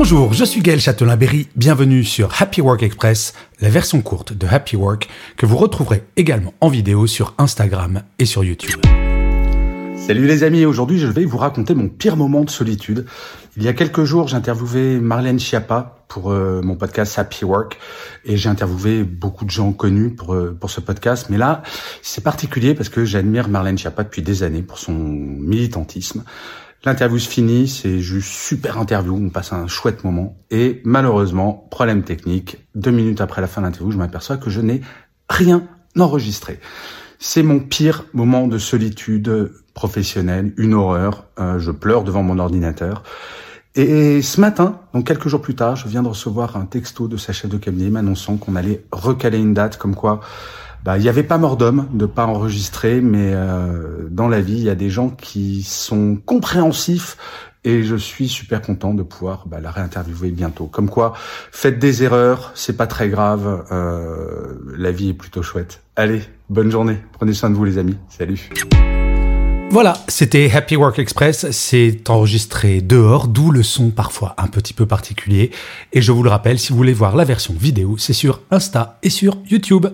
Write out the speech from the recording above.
Bonjour, je suis Gaël Châtelain-Berry, bienvenue sur Happy Work Express, la version courte de Happy Work que vous retrouverez également en vidéo sur Instagram et sur YouTube. Salut les amis, aujourd'hui je vais vous raconter mon pire moment de solitude. Il y a quelques jours, j'ai interviewé Marlène Schiappa pour euh, mon podcast Happy Work et j'ai interviewé beaucoup de gens connus pour euh, pour ce podcast. Mais là, c'est particulier parce que j'admire Marlène Schiappa depuis des années pour son militantisme. L'interview se finit, c'est juste super interview, on passe un chouette moment. Et malheureusement, problème technique, deux minutes après la fin de l'interview, je m'aperçois que je n'ai rien enregistré. C'est mon pire moment de solitude professionnelle, une horreur. Euh, je pleure devant mon ordinateur. Et ce matin, donc quelques jours plus tard, je viens de recevoir un texto de sa chef de cabinet m'annonçant qu'on allait recaler une date, comme quoi bah, il n'y avait pas mort d'homme de pas enregistrer, mais euh, dans la vie, il y a des gens qui sont compréhensifs et je suis super content de pouvoir bah, la réinterviewer bientôt. Comme quoi, faites des erreurs, c'est pas très grave, euh, la vie est plutôt chouette. Allez, bonne journée, prenez soin de vous les amis, salut. Voilà, c'était Happy Work Express, c'est enregistré dehors, d'où le son parfois un petit peu particulier. Et je vous le rappelle, si vous voulez voir la version vidéo, c'est sur Insta et sur YouTube.